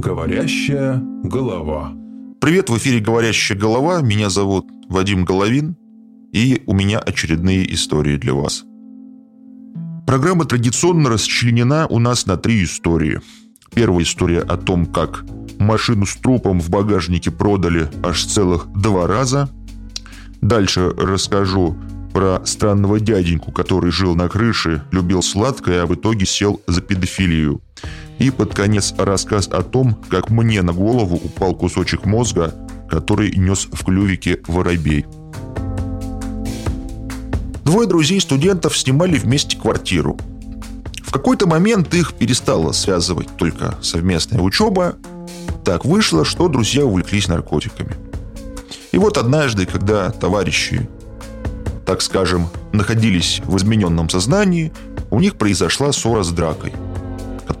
Говорящая голова. Привет, в эфире «Говорящая голова». Меня зовут Вадим Головин. И у меня очередные истории для вас. Программа традиционно расчленена у нас на три истории. Первая история о том, как машину с трупом в багажнике продали аж целых два раза. Дальше расскажу про странного дяденьку, который жил на крыше, любил сладкое, а в итоге сел за педофилию. И под конец рассказ о том, как мне на голову упал кусочек мозга, который нес в клювике воробей. Двое друзей-студентов снимали вместе квартиру. В какой-то момент их перестала связывать только совместная учеба. Так вышло, что друзья увлеклись наркотиками. И вот однажды, когда товарищи так скажем, находились в измененном сознании, у них произошла ссора с дракой,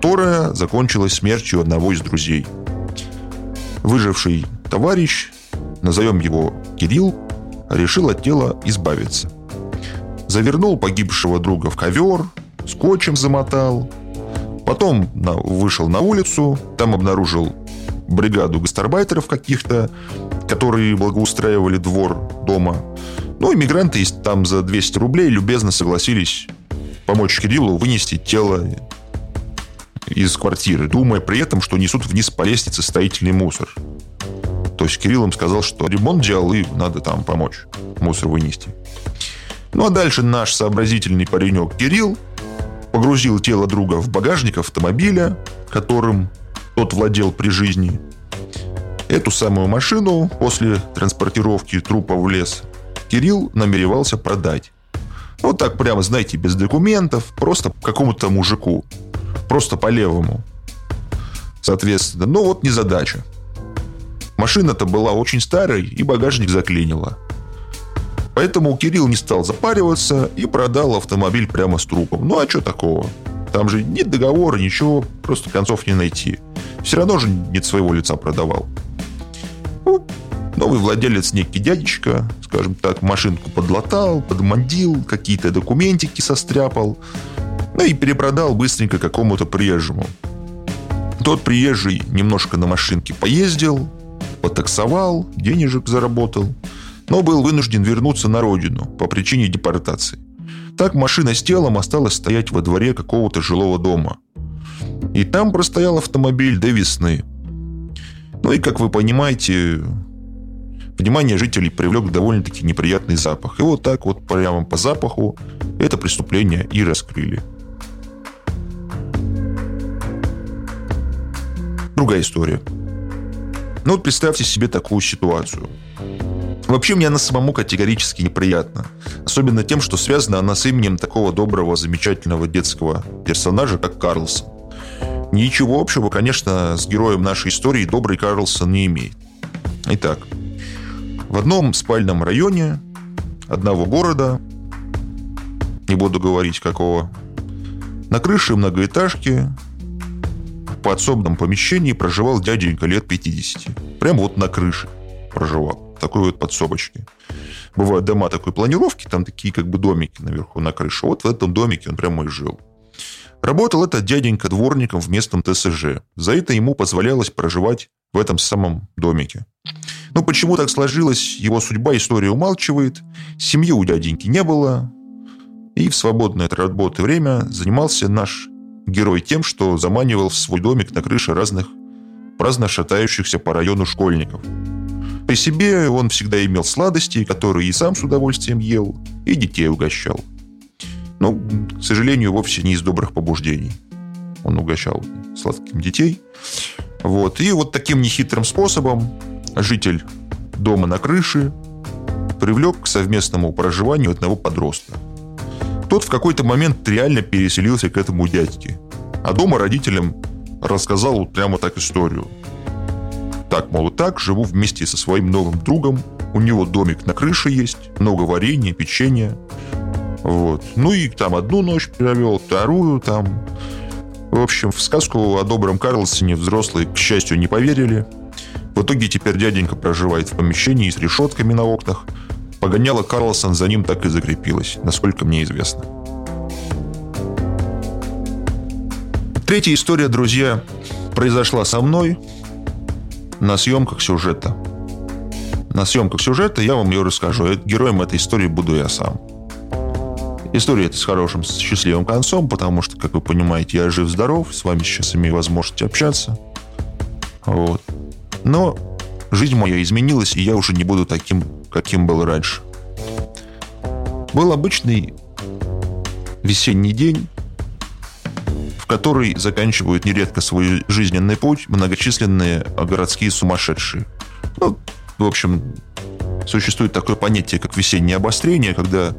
которая закончилась смертью одного из друзей. Выживший товарищ, назовем его Кирилл, решил от тела избавиться. Завернул погибшего друга в ковер, скотчем замотал, потом вышел на улицу, там обнаружил бригаду гастарбайтеров каких-то, которые благоустраивали двор дома. Ну, иммигранты там за 200 рублей любезно согласились помочь Кириллу вынести тело из квартиры, думая при этом, что несут вниз по лестнице строительный мусор. То есть Кирилл им сказал, что ремонт делал, и надо там помочь мусор вынести. Ну а дальше наш сообразительный паренек Кирилл погрузил тело друга в багажник автомобиля, которым тот владел при жизни. Эту самую машину после транспортировки трупа в лес Кирилл намеревался продать. Вот так прямо, знаете, без документов, просто какому-то мужику. Просто по левому. Соответственно, ну вот незадача. Машина-то была очень старой, и багажник заклинило. Поэтому Кирилл не стал запариваться и продал автомобиль прямо с трупом. Ну а что такого? Там же нет договора, ничего, просто концов не найти. Все равно же нет своего лица продавал. Ну, Новый владелец, некий дядечка, скажем так, машинку подлатал, подмандил, какие-то документики состряпал, ну и перепродал быстренько какому-то приезжему. Тот приезжий немножко на машинке поездил, потаксовал, денежек заработал, но был вынужден вернуться на родину по причине депортации. Так машина с телом осталась стоять во дворе какого-то жилого дома. И там простоял автомобиль до весны. Ну и, как вы понимаете, Внимание жителей привлек довольно-таки неприятный запах. И вот так вот прямо по запаху это преступление и раскрыли. Другая история. Ну вот представьте себе такую ситуацию. Вообще мне она самому категорически неприятна. Особенно тем, что связана она с именем такого доброго, замечательного детского персонажа, как Карлсон. Ничего общего, конечно, с героем нашей истории добрый Карлсон не имеет. Итак, в одном спальном районе одного города, не буду говорить какого, на крыше многоэтажки в подсобном помещении проживал дяденька лет 50. Прямо вот на крыше проживал. Такой вот подсобочке. Бывают дома такой планировки, там такие как бы домики наверху на крыше. Вот в этом домике он прямо и жил. Работал этот дяденька дворником в местном ТСЖ. За это ему позволялось проживать в этом самом домике. Ну, почему так сложилось, его судьба история умалчивает. Семьи у дяденьки не было. И в свободное от работы время занимался наш герой тем, что заманивал в свой домик на крыше разных праздно шатающихся по району школьников. При себе он всегда имел сладости, которые и сам с удовольствием ел, и детей угощал. Но, к сожалению, вовсе не из добрых побуждений. Он угощал сладким детей. Вот. И вот таким нехитрым способом житель дома на крыше привлек к совместному проживанию одного подростка. Тот в какой-то момент реально переселился к этому дядьке. А дома родителям рассказал вот прямо так историю. Так, мол, так, живу вместе со своим новым другом, у него домик на крыше есть, много варенья, печенья. Вот. Ну и там одну ночь провел, вторую там. В общем, в сказку о добром Карлсоне взрослые, к счастью, не поверили – в итоге теперь дяденька проживает в помещении с решетками на окнах. Погоняла Карлсон за ним так и закрепилась, насколько мне известно. Третья история, друзья, произошла со мной на съемках сюжета. На съемках сюжета я вам ее расскажу. Героем этой истории буду я сам. История эта с хорошим, с счастливым концом, потому что, как вы понимаете, я жив-здоров, с вами сейчас имею возможность общаться. Вот. Но жизнь моя изменилась, и я уже не буду таким, каким был раньше. Был обычный весенний день, в который заканчивают нередко свой жизненный путь многочисленные городские сумасшедшие. Ну, в общем, существует такое понятие, как весеннее обострение, когда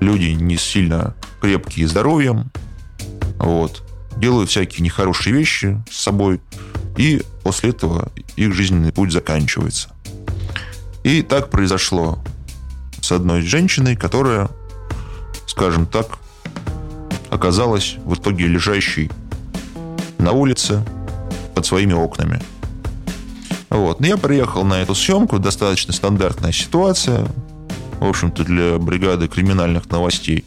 люди не сильно крепкие здоровьем, вот, делают всякие нехорошие вещи с собой, и после этого их жизненный путь заканчивается. И так произошло с одной женщиной, которая, скажем так, оказалась в итоге лежащей на улице под своими окнами. Вот. Но я приехал на эту съемку, достаточно стандартная ситуация в общем-то, для бригады криминальных новостей.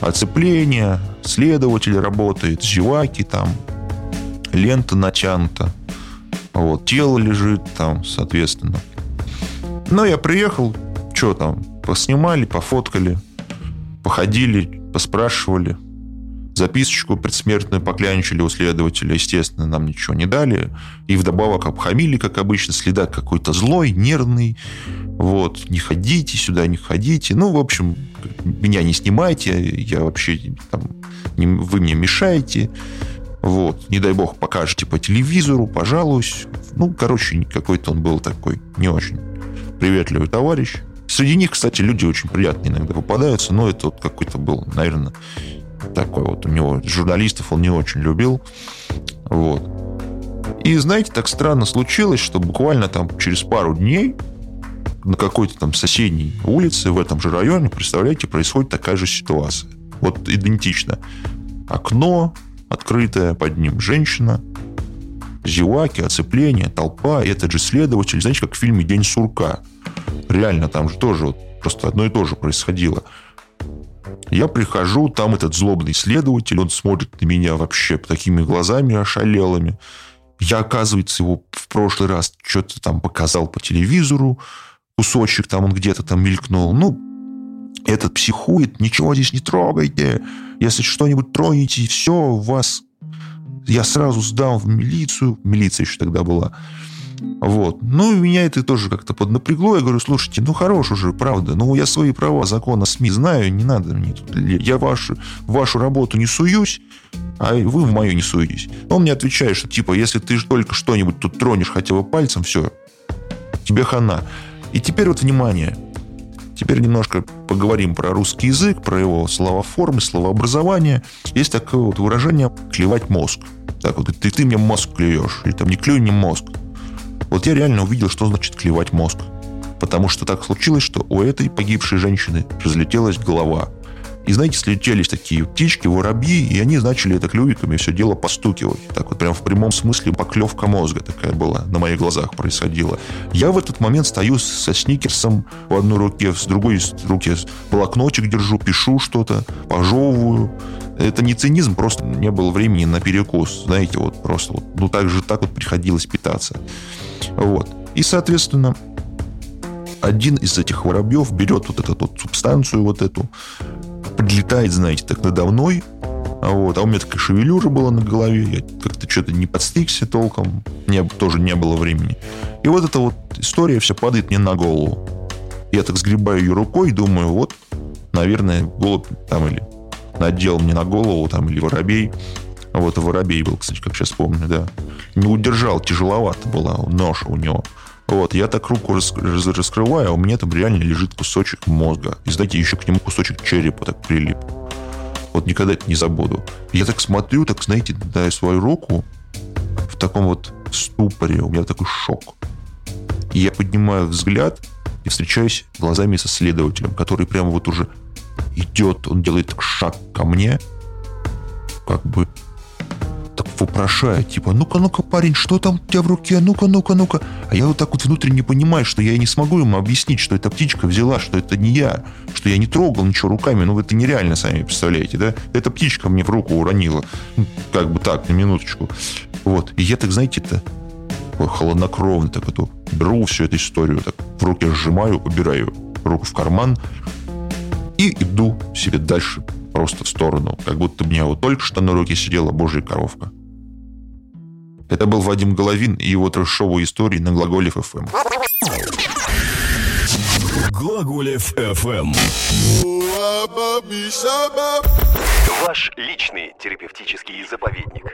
Оцепление, следователь работает, зеваки там, лента натянута, вот, тело лежит там, соответственно. Но я приехал, что там, поснимали, пофоткали, походили, поспрашивали. Записочку предсмертную поклянчили у следователя, естественно, нам ничего не дали. И вдобавок обхамили, как обычно, следак какой-то злой, нервный. Вот, не ходите сюда, не ходите. Ну, в общем, меня не снимайте, я вообще там, не, вы мне мешаете. Вот, не дай бог, покажете по телевизору, пожалуюсь. Ну, короче, какой-то он был такой не очень приветливый товарищ. Среди них, кстати, люди очень приятные иногда попадаются, но это вот какой-то был, наверное, такой вот у него журналистов он не очень любил. Вот. И, знаете, так странно случилось, что буквально там через пару дней на какой-то там соседней улице в этом же районе, представляете, происходит такая же ситуация. Вот идентично. Окно открытое, под ним женщина, зеваки, оцепление, толпа, этот же следователь. Знаете, как в фильме «День сурка». Реально, там же тоже вот просто одно и то же происходило. Я прихожу, там этот злобный следователь, он смотрит на меня вообще такими глазами ошалелыми. Я, оказывается, его в прошлый раз что-то там показал по телевизору, кусочек там он где-то там мелькнул. Ну, этот психует, ничего здесь не трогайте. Если что-нибудь тронете, все, вас... Я сразу сдам в милицию. Милиция еще тогда была. Вот. Ну, меня это тоже как-то поднапрягло. Я говорю, слушайте, ну, хорош уже, правда. Ну, я свои права закона СМИ знаю, не надо мне тут. Я вашу, вашу работу не суюсь, а вы в мою не суетесь. Он мне отвечает, что, типа, если ты только что-нибудь тут тронешь хотя бы пальцем, все, тебе хана. И теперь вот внимание. Теперь немножко поговорим про русский язык, про его словоформы, словообразование. Есть такое вот выражение «клевать мозг». Так вот, ты, ты мне мозг клюешь, или там не клюй мне мозг. Вот я реально увидел, что значит клевать мозг. Потому что так случилось, что у этой погибшей женщины разлетелась голова. И, знаете, слетелись такие птички, воробьи, и они начали это клювиками все дело постукивать. Так вот прям в прямом смысле поклевка мозга такая была, на моих глазах происходила. Я в этот момент стою со сникерсом в одной руке, с другой руке блокнотик держу, пишу что-то, пожевываю. Это не цинизм, просто не было времени на перекус. Знаете, вот просто вот, ну так же так вот приходилось питаться. Вот. И, соответственно, один из этих воробьев берет вот эту вот субстанцию, вот эту, подлетает, знаете, так надо мной, а, вот, а у меня такая шевелюра была на голове, я как-то что-то не подстригся толком, мне тоже не было времени. И вот эта вот история вся падает мне на голову. Я так сгребаю ее рукой, думаю, вот, наверное, голубь там или надел мне на голову, там, или воробей. Вот, воробей был, кстати, как сейчас помню, да. Не удержал, тяжеловато была нож у него. Вот, я так руку рас, рас, раскрываю, а у меня там реально лежит кусочек мозга. И, знаете, еще к нему кусочек черепа так прилип. Вот никогда это не забуду. Я так смотрю, так, знаете, на свою руку в таком вот ступоре. У меня такой шок. И я поднимаю взгляд и встречаюсь глазами со следователем, который прямо вот уже идет, он делает шаг ко мне, как бы так вопрошает, типа, ну-ка, ну-ка, парень, что там у тебя в руке, ну-ка, ну-ка, ну-ка. А я вот так вот внутренне понимаю, что я не смогу ему объяснить, что эта птичка взяла, что это не я, что я не трогал ничего руками, ну это нереально, сами представляете, да? Эта птичка мне в руку уронила, ну, как бы так, на минуточку. Вот, и я так, знаете-то, холоднокровно так вот беру всю эту историю, так в руки сжимаю, убираю руку в карман и иду себе дальше просто в сторону, как будто у меня вот только что на руке сидела божья коровка. Это был Вадим Головин и его трешовые истории на Глаголев ФМ. Глаголев ФМ. Ваш личный терапевтический заповедник.